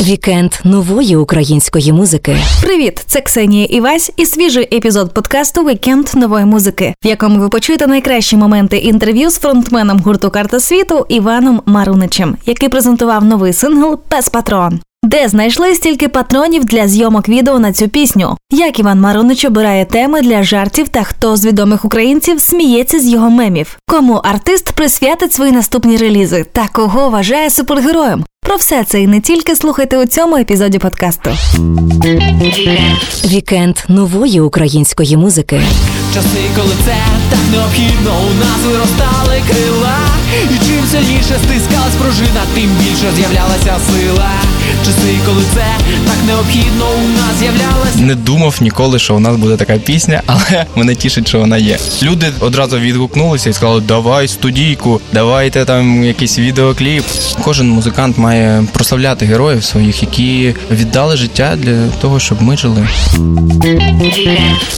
Вікенд нової української музики. Привіт, це Ксенія Івась і свіжий епізод подкасту Вікенд нової музики, в якому ви почуєте найкращі моменти інтерв'ю з фронтменом гурту Карта світу Іваном Маруничем, який презентував новий сингл Пес Патрон. Де знайшли стільки патронів для зйомок відео на цю пісню? Як Іван Марунич обирає теми для жартів та хто з відомих українців сміється з його мемів? Кому артист присвятить свої наступні релізи та кого вважає супергероєм? Про все це і не тільки слухайте у цьому епізоді подкасту. Вікенд нової української музики. Часи, коли це так необхідно, у нас виростали крила. І чим сильніше стискалась пружина, тим більше з'являлася сила. Часи, коли це так необхідно, у нас з'являлася. Не думав ніколи, що у нас буде така пісня, але мене тішить, що вона є. Люди одразу відгукнулися і сказали: давай студійку, давайте там якийсь відеокліп. Кожен музикант має прославляти героїв своїх, які віддали життя для того, щоб ми жили.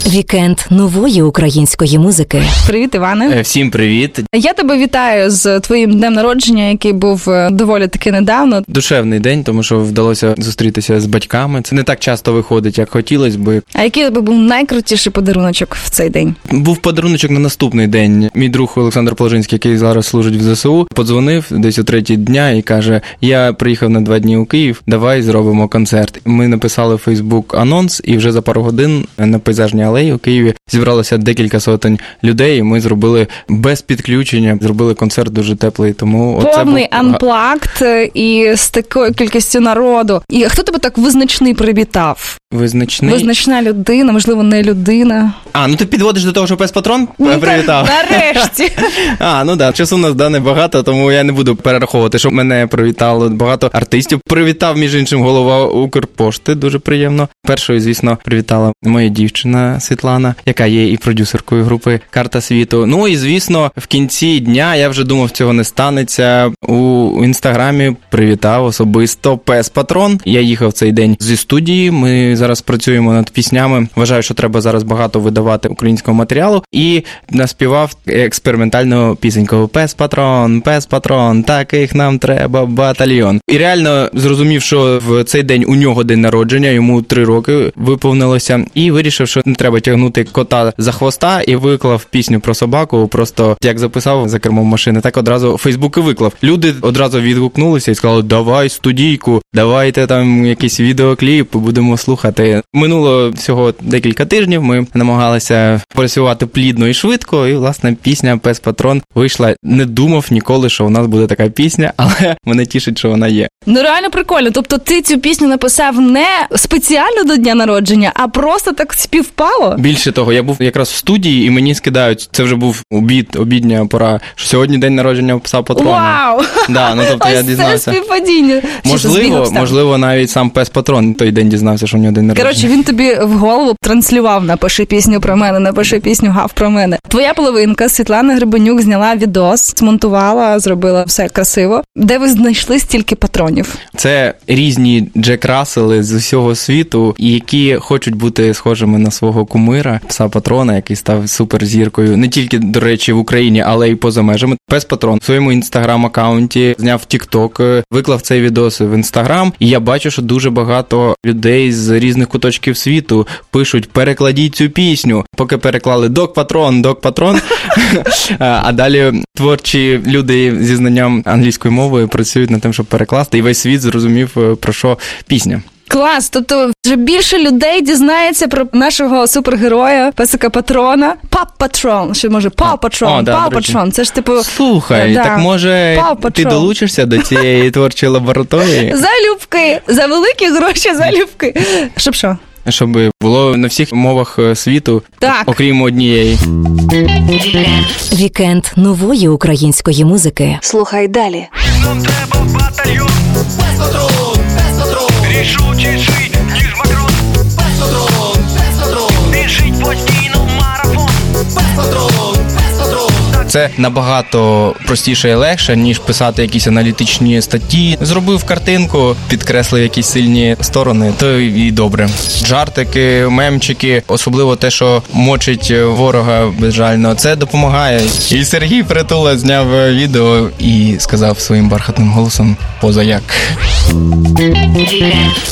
Вікенд нової української музики. Привіт, Іване. Е, Всім привіт! Я тебе вітаю з твоїм днем народження, який був е, доволі таки недавно. Душевний день, тому що вдалося зустрітися з батьками. Це не так часто виходить, як хотілося би. А який тебе був найкрутіший подаруночок в цей день? Був подаруночок на наступний день. Мій друг Олександр Положинський, який зараз служить в ЗСУ, подзвонив десь о третій дня і каже: Я приїхав на два дні у Київ, давай зробимо концерт. Ми написали в Фейсбук анонс, і вже за пару годин на пейзажній алеї у Києві зібралося декілька сотень людей. і Ми зробили без підключення, зробили концерт дуже теплий. Тому Повний анплакт е, і з такою кількістю народу. І хто тебе так визначний привітав? визначний. Визначна людина, можливо, не людина. А ну ти підводиш до того, що пес патрон Ну, привітав. Нарешті. А, ну да, часу у нас да небагато, тому я не буду перераховувати, що мене привітало багато артистів. Привітав, між іншим, голова Укрпошти. Дуже приємно. Першою, звісно, привітала моя дівчина Світлана, яка є і продюсеркою групи Карта світу. Ну і звісно, в кінці дня я вже думав, цього не станеться. У інстаграмі привітав особисто пес Патрон. Я їхав цей день зі студії. Ми зараз працюємо над піснями. Вважаю, що треба зараз багато видавати українського матеріалу. І наспівав експериментальну пісеньку Пес Патрон, пес Патрон, таких нам треба батальйон. І реально зрозумів, що в цей день у нього день народження, йому три роки виповнилося, і вирішив, що не треба тягнути кота за хвоста, і виклав пісню про собаку. Просто як записав за кермом машини, так одразу Фейсбук і виклав. Люди одразу відгукнулися і сказали: Давай студійку, давайте там якийсь відеокліп, будемо слухати. Минуло всього декілька тижнів. Ми намагалися працювати плідно і швидко. І власне пісня Пес Патрон вийшла. Не думав ніколи, що у нас буде така пісня, але мене тішить, що вона є. Ну реально прикольно. Тобто ти цю пісню написав не спеціально до дня народження, а просто так співпало. Більше того, я був якраз в студії, і мені скидають. Це вже був обід, обідня пора. Що сьогодні день народження пса Патрона. Вау! Да, ну тобто я Ось це дізнався. співпадіння. Це збіг Можливо, обставин? можливо, навіть сам пес Патрон той день дізнався, що у нього день народження. Коротше, він тобі в голову транслював напиши пісню про мене, напиши пісню гав про мене. Твоя половинка Світлана Гребенюк зняла відос, змонтувала, зробила все красиво. Де ви знайшли стільки патронів? Це різні Джек Рассели з усього світу, які хочуть бути схожими на свого кумира, пса патрона, який став суперзіркою, не тільки до речі в Україні, але й поза межами. Пес патрон в своєму інстаграм-аккаунті зняв Тікток, виклав цей відос в інстаграм. І я бачу, що дуже багато людей з різних куточків світу пишуть: перекладіть цю пісню. Поки переклали док патрон, док патрон. А далі творчі люди зі знанням англійської мови працюють над тим, щоб перекласти, і весь світ зрозумів е, про що пісня. Клас, тобто вже більше людей дізнається про нашого супергероя, песика патрона. Пап Патрон, що може Пау О, Патрон, речі. Патрон. Це ж типу Слухай, Да. так може Пау ти долучишся до цієї творчої лабораторії, залюбки, за великі гроші залюбки. Щоб що? щоб було на всіх мовах е, світу, Так. окрім однієї. Вікенд нової української музики. Слухай далі. Нам треба батальйон Рішучіший, ніж Макрон. Без патрон, без патрон Біжить постійно марафон. Без патрон, патрон Це набагато простіше і легше, ніж писати якісь аналітичні статті. Зробив картинку, підкреслив якісь сильні сторони, то і добре. Жартики, мемчики, особливо те, що мочить ворога безжально, це допомагає. І Сергій Притула зняв відео і сказав своїм бархатним голосом поза як.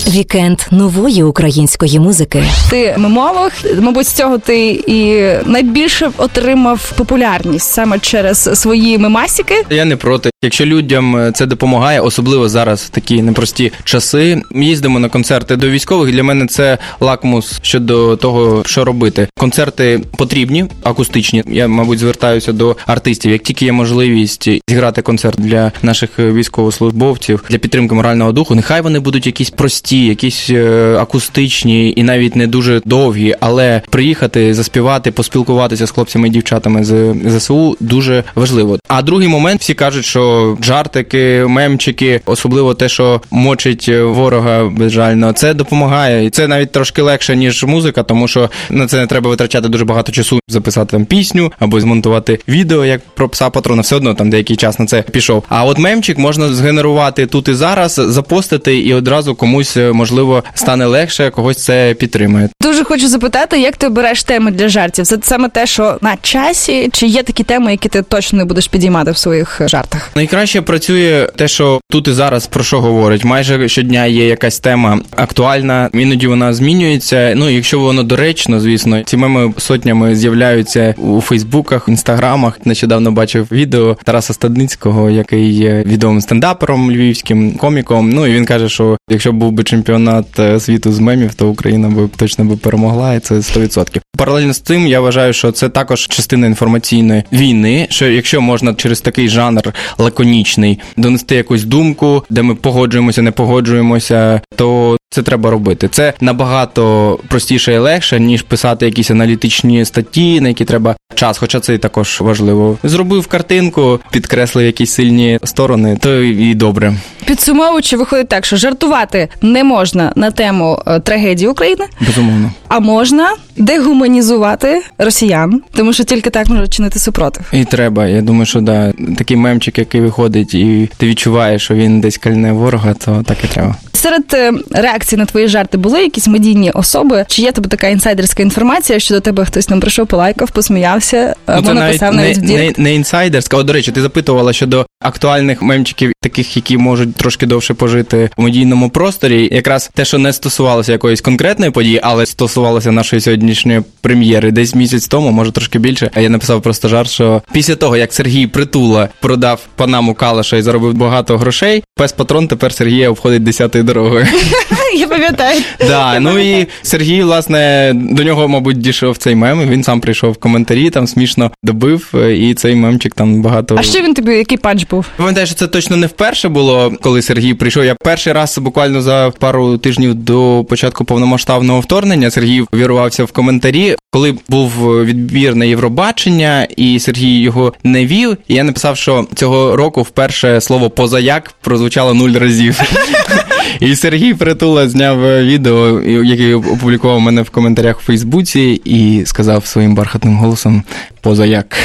Вікенд нової української музики. Ти мемолог, мабуть, з цього ти і найбільше отримав популярність саме через свої мемасіки. Я не проти. Якщо людям е, це допомагає, особливо зараз такі непрості часи. Їздимо на концерти до військових. Для мене це лакмус щодо того, що робити. Концерти потрібні, акустичні. Я, мабуть, звертаюся до артистів. Як тільки є можливість зіграти концерт для наших військовослужбовців для підтримки морального духу, нехай вони будуть якісь прості, якісь е, акустичні і навіть не дуже довгі, але приїхати, заспівати, поспілкуватися з хлопцями і дівчатами з ЗСУ дуже важливо. А другий момент всі кажуть, що жартики, мемчики, особливо те, що мочить ворога безжально, це допомагає. І це навіть трошки легше, ніж музика, тому що на це не треба витрачати дуже багато часу, записати там пісню або змонтувати відео, як про пса патрона. Все одно там деякий час на це пішов. А от мемчик можна згенерувати тут і зараз, запостити, і одразу комусь можливо стане легше, когось це підтримує. Дуже хочу запитати, як ти обереш теми для жартів? Це саме те, що на часі, чи є такі теми, які ти точно не будеш підіймати в своїх жартах? Найкраще працює те, що тут і зараз про що говорить. Майже щодня є якась тема актуальна, іноді вона змінюється. Ну, якщо воно доречно, звісно, ці меми сотнями з'являються у Фейсбуках, інстаграмах. Нещодавно бачив відео Тараса Стадницького, який є відомим стендапером львівським коміком. Ну і він каже, що якщо був би чемпіонат е, світу з мемів, то Україна би точно би перемогла, і це 100%. Паралельно з цим я вважаю, що це також частина інформаційної війни. Що якщо можна через такий жанр лаконічний донести якусь думку, де ми погоджуємося, не погоджуємося, то це треба робити. Це набагато простіше і легше, ніж писати якісь аналітичні статті, на які треба час, хоча це і також важливо. Зробив картинку, підкреслив якісь сильні сторони, то і добре. Підсумовуючи, виходить так, що жартувати не можна на тему е, трагедії України, Безумовно. а можна дегуманізувати росіян, тому що тільки так можуть чинити супротив. І треба. Я думаю, що да, такий мемчик, який виходить, і ти відчуваєш, що він десь кальне ворога, то так і треба. Серед е, реакцій на твої жарти були якісь медійні особи? Чи є тебе така інсайдерська інформація, що до тебе хтось там прийшов, полайкав, посміявся, або написав навіть в не, дірект? не, не інсайдерська. О, до речі, ти запитувала щодо актуальних мемчиків, таких, які можуть трошки довше пожити в медійному просторі. Якраз те, що не стосувалося якоїсь конкретної події, але стосувалося нашої сьогоднішньої прем'єри, десь місяць тому, може трошки більше. А я написав просто жарт, що після того, як Сергій Притула продав панаму Калаша і заробив багато грошей, пес патрон тепер Сергія обходить десятою дорогою. Я пам'ятаю. Да, ну і Сергій, власне, до нього, мабуть, дійшов цей мем. Він сам прийшов в коментарі, там смішно добив, е, і цей мемчик там багато. А що він тобі, який панч був? Пам'ятаю, що це точно не вперше було, коли Сергій прийшов. Я перший раз буквально за пару тижнів до початку повномасштабного вторгнення Сергій вірувався в коментарі. Коли був відбір на Євробачення, і Сергій його не вів, і я написав, що цього року вперше слово позаяк прозвучало нуль разів. І Сергій Притула зняв відео, яке опублікував мене в коментарях у Фейсбуці, і сказав своїм бархатним голосом позаяк.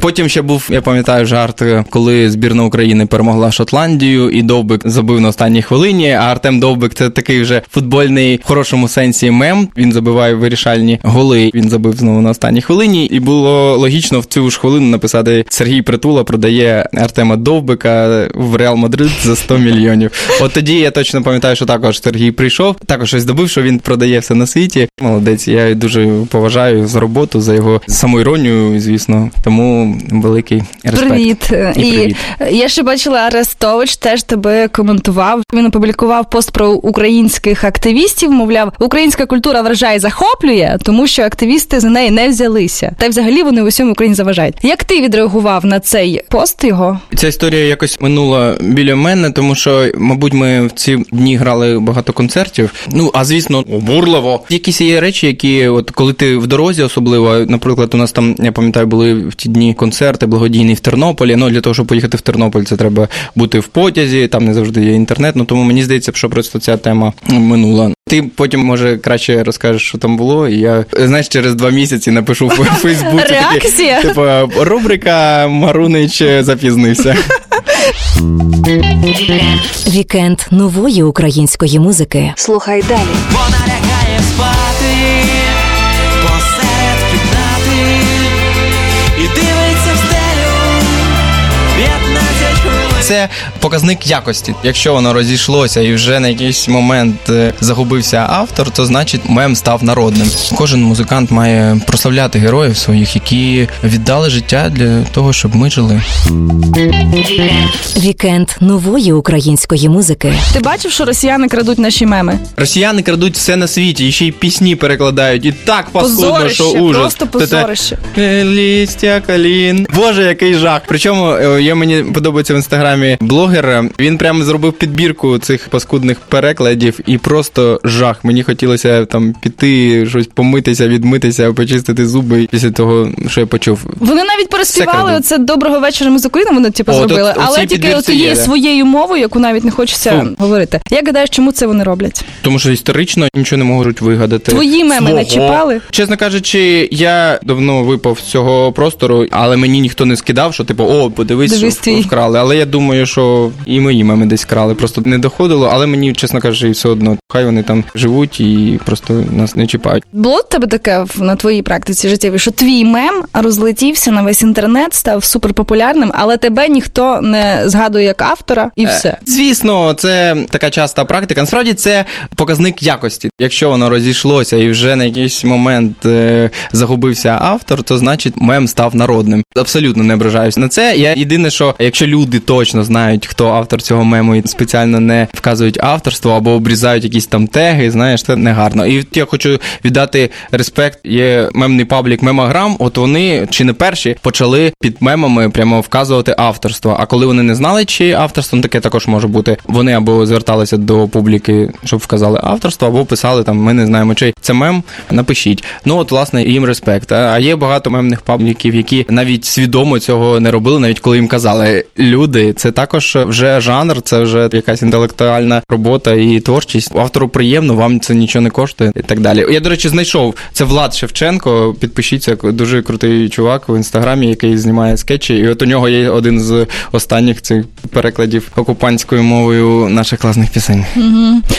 Потім ще був, я пам'ятаю, жарт, коли збірна України перемогла Шотландію, і Довбик забив на останній хвилині. А Артем Довбик це такий вже футбольний в хорошому сенсі мем. Він забиває вирішальні голи. Він забив знову на останній хвилині. І було логічно в цю ж хвилину написати Сергій Притула продає Артема Довбика в Реал Мадрид за 100 мільйонів. От тоді я точно пам'ятаю, що також Сергій прийшов. Також щось добив, що він продає все на світі. Молодець. Я дуже поважаю за роботу, за його самоіронію, звісно. Тому великий респект. Привіт. І І, привіт. я ще бачила, Арестович теж тебе коментував. Він опублікував пост про українських активістів. Мовляв, українська культура вражає і захоплює, тому що активісти за неї не взялися. Та й взагалі вони в усьому Україні заважають. Як ти відреагував на цей пост його? Ця історія якось минула біля мене, тому що, мабуть, ми в ці дні грали багато концертів. Ну, а звісно, обурливо. Якісь є речі, які, от коли ти в дорозі, особливо, наприклад, у нас там, я пам'ятаю, були в ті дні концерти благодійні в Тернополі. Ну для того, щоб поїхати в Тернопіль, це треба бути в потязі. Там не завжди є інтернет. Ну тому мені здається, що просто ця тема минула. Ти потім може краще розкажеш, що там було. І я знаєш, через два місяці напишу в Фейсбуці. такі, Реакція? Типу, рубрика Марунич запізнився. Вікенд нової української музики. Слухай далі. Це показник якості. Якщо воно розійшлося і вже на якийсь момент е, загубився автор, то значить мем став народним. Кожен музикант має прославляти героїв своїх, які віддали життя для того, щоб ми жили. Вікенд нової української музики. Ти бачив, що росіяни крадуть наші меми? Росіяни крадуть все на світі, і ще й пісні перекладають. І так паскудно, Позорище, що ужас. просто позорище. «Е, Лістя, калін. Боже, який жах. Причому е, я мені подобається в інстаграмі блогер. Він прямо зробив підбірку цих паскудних перекладів і просто жах. Мені хотілося там піти, щось помитися, відмитися, почистити зуби після того, що я почув. Вони навіть переспівали оце доброго вечора ми з України, вони типу О, зробили, тут але тільки от є, своєю мовою, яку навіть не хочеться Фу. говорити. Як гадаєш, чому це вони роблять? Тому що історично нічого не можуть вигадати. Твої меми не чіпали? Чесно кажучи, я давно випав з цього простору, але мені ніхто не скидав, що типу, о, подивись, Дивись що твій. вкрали. Але я думаю, що і мої меми десь крали. Просто не доходило, але мені, чесно кажучи, все одно. Хай вони там живуть і просто нас не чіпають. Було в тебе таке на твоїй практиці життєвій, що твій мем розлетівся на весь інтернет, став суперпопулярним, але тебе ніхто не згадує як автора, і все. Е, Звісно, це така часта практика. Насправді це показник якості. Якщо воно розійшлося і вже на якийсь момент е, загубився автор, то значить мем став народним. Абсолютно не ображаюсь на це. Я єдине, що якщо люди точно знають, хто автор цього мему, і спеціально не вказують авторство або обрізають якісь там теги, знаєш, це не гарно. І я хочу віддати респект. Є мемний паблік Мемограм. От вони чи не перші почали під мемами прямо вказувати авторство. А коли вони не знали, чи авторство, таке також може бути. Вони або зверталися до публіки, щоб вказали авторство, або писали там: ми не знаємо, чи це мем. Напишіть. Ну от власне їм респект. А є багато мемних пабліків, які навіть свідомо цього не робили, навіть коли їм казали люди. Це також вже жанр, це вже якась інтелектуальна робота і творчість. Автору приємно, вам це нічого не коштує і так далі. Я, до речі, знайшов це Влад Шевченко. Підпишіться, дуже крутий чувак в інстаграмі, який знімає скетчі. І от у нього є один з останніх цих перекладів окупантською мовою наших класних пісень.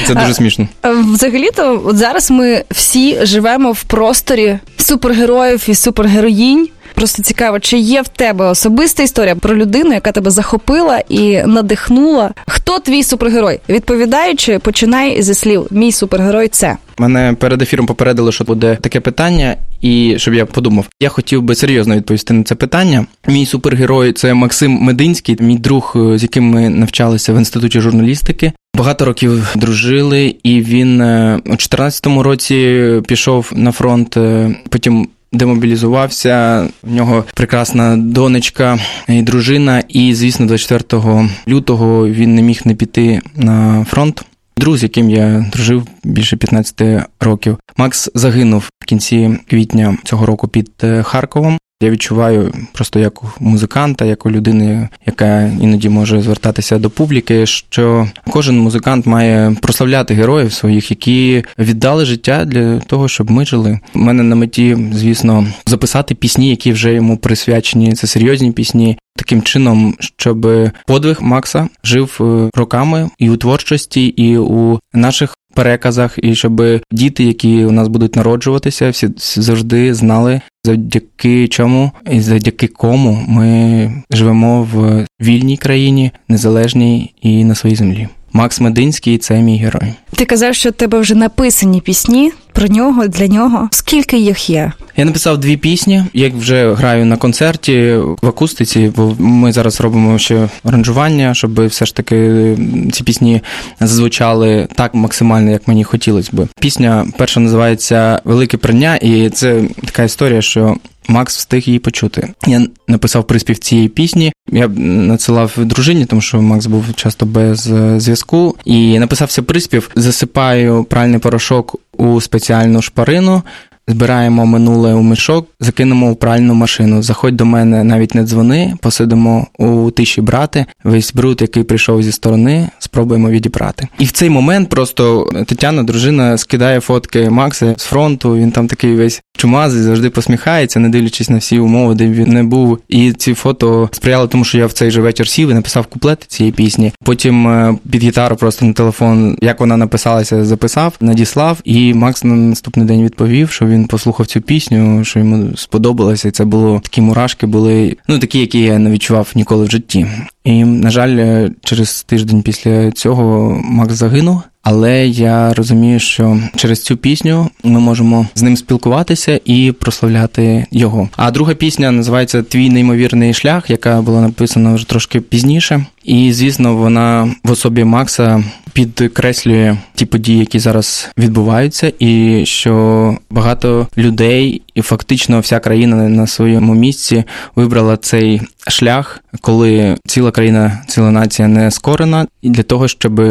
Це дуже смішно. Взагалі-то, от зараз ми всі живемо в просторі супергероїв і супергероїнь. Просто цікаво, чи є в тебе особиста історія про людину, яка тебе захопила і надихнула. Хто твій супергерой? Відповідаючи, починай зі слів Мій супергерой це. Мене перед ефіром попередили, що буде таке питання, і щоб я подумав, я хотів би серйозно відповісти на це питання. Мій супергерой це Максим Мединський, мій друг, е, з яким ми навчалися в інституті журналістики. Багато років дружили, і він е, у 14-му році пішов на фронт. е, Потім демобілізувався. В нього прекрасна донечка і дружина. І, звісно, 24 лютого він не міг не піти на фронт. Друг, з яким я дружив більше 15 років. Макс загинув в кінці квітня цього року під е, Харковом. Я відчуваю просто як музиканта, як у людини, яка іноді може звертатися до публіки, що кожен музикант має прославляти героїв своїх, які віддали життя для того, щоб ми жили. У мене на меті, звісно, записати пісні, які вже йому присвячені. Це серйозні пісні. Таким чином, щоб подвиг Макса жив е, роками і у творчості, і у наших переказах, і щоб діти, які у нас будуть народжуватися, всі завжди знали, завдяки чому і завдяки кому ми живемо в вільній країні, незалежній і на своїй землі. Макс Мединський це мій герой. Ти казав, що в тебе вже написані пісні про нього, для нього. Скільки їх є? Я написав дві пісні. Я вже граю на концерті в акустиці, бо ми зараз робимо ще аранжування, щоб все ж таки ці пісні зазвучали так максимально, як мені хотілося би. Пісня перша називається Велике прання, і це така історія, що. Макс встиг її почути. Я написав приспів цієї пісні. Я надсилав дружині, тому що Макс був часто без е, зв'язку. І написався приспів: засипаю пральний порошок у спеціальну шпарину, збираємо минуле у мішок, закинемо у пральну машину. Заходь до мене, навіть не дзвони, посидимо у тиші брати. Весь бруд, який прийшов зі сторони, спробуємо відібрати. І в цей момент просто Тетяна, дружина, скидає фотки Макса з фронту. Він там такий весь чумазий, завжди посміхається, не дивлячись на всі умови, де він не був. І ці фото сприяли тому, що я в цей же вечір сів і написав куплети цієї пісні. Потім е, під гітару просто на телефон, як вона написалася, записав, надіслав. І Макс на наступний день відповів, що він послухав цю пісню, що йому сподобалося, і це було такі мурашки, були ну такі, які я не відчував ніколи в житті. І на жаль, е, через тиждень після цього Макс загинув. Але я розумію, що через цю пісню ми можемо з ним спілкуватися і прославляти його. А друга пісня називається Твій неймовірний шлях, яка була написана вже трошки пізніше. І звісно, вона в особі Макса підкреслює ті події, які зараз відбуваються, і що багато людей, і фактично вся країна на своєму місці вибрала цей шлях, коли ціла країна, ціла нація не скорена, і для того, щоб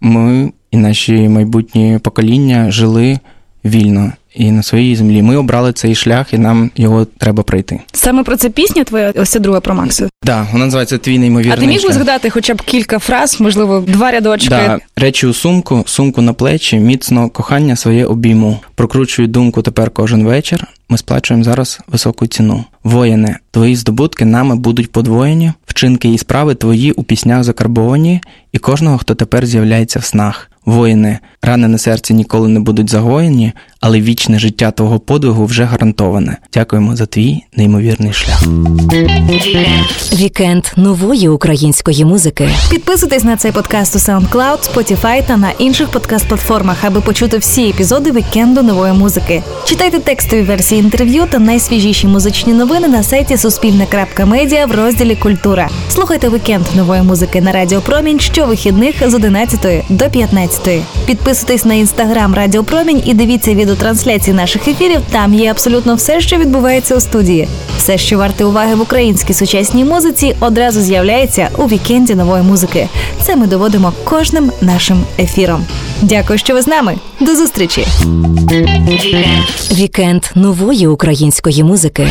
ми і наші майбутні покоління жили вільно і на своїй землі. Ми обрали цей шлях, і нам його треба пройти. Саме про це пісня твоя, ось ця друга про Макса. Да, вона називається Твій неймовірний А ти міг би згадати хоча б кілька фраз, можливо, два рядочки? Да, речі у сумку, сумку на плечі, міцно кохання своє обійму. Прокручую думку тепер кожен вечір. Ми сплачуємо зараз високу ціну. Воїне, твої здобутки нами будуть подвоєні, вчинки і справи твої у піснях закарбовані, і кожного, хто тепер з'являється в снах. Воїни, рани на серці ніколи не будуть загоєні, але вічне життя твого подвигу вже гарантоване. Дякуємо за твій неймовірний шлях. Вікенд нової української музики. Підписуйтесь на цей подкаст у SoundCloud, Spotify та на інших подкаст-платформах, аби почути всі епізоди вікенду нової музики. Читайте текстові версії інтерв'ю та найсвіжіші музичні новини на сайті Суспільне.Медіа в розділі Культура. Слухайте вікенд нової музики на Радіо Промінь щовихідних з 11 до 15. Підписуйтесь на інстаграм Радіо Промінь і дивіться відеотрансляції наших ефірів. Там є абсолютно все, що відбувається у студії. Все, що варте уваги в українській сучасній музиці, одразу з'являється у вікенді нової музики. Це ми доводимо кожним нашим ефіром. Дякую, що ви з нами. До зустрічі! Вікенд нової української музики.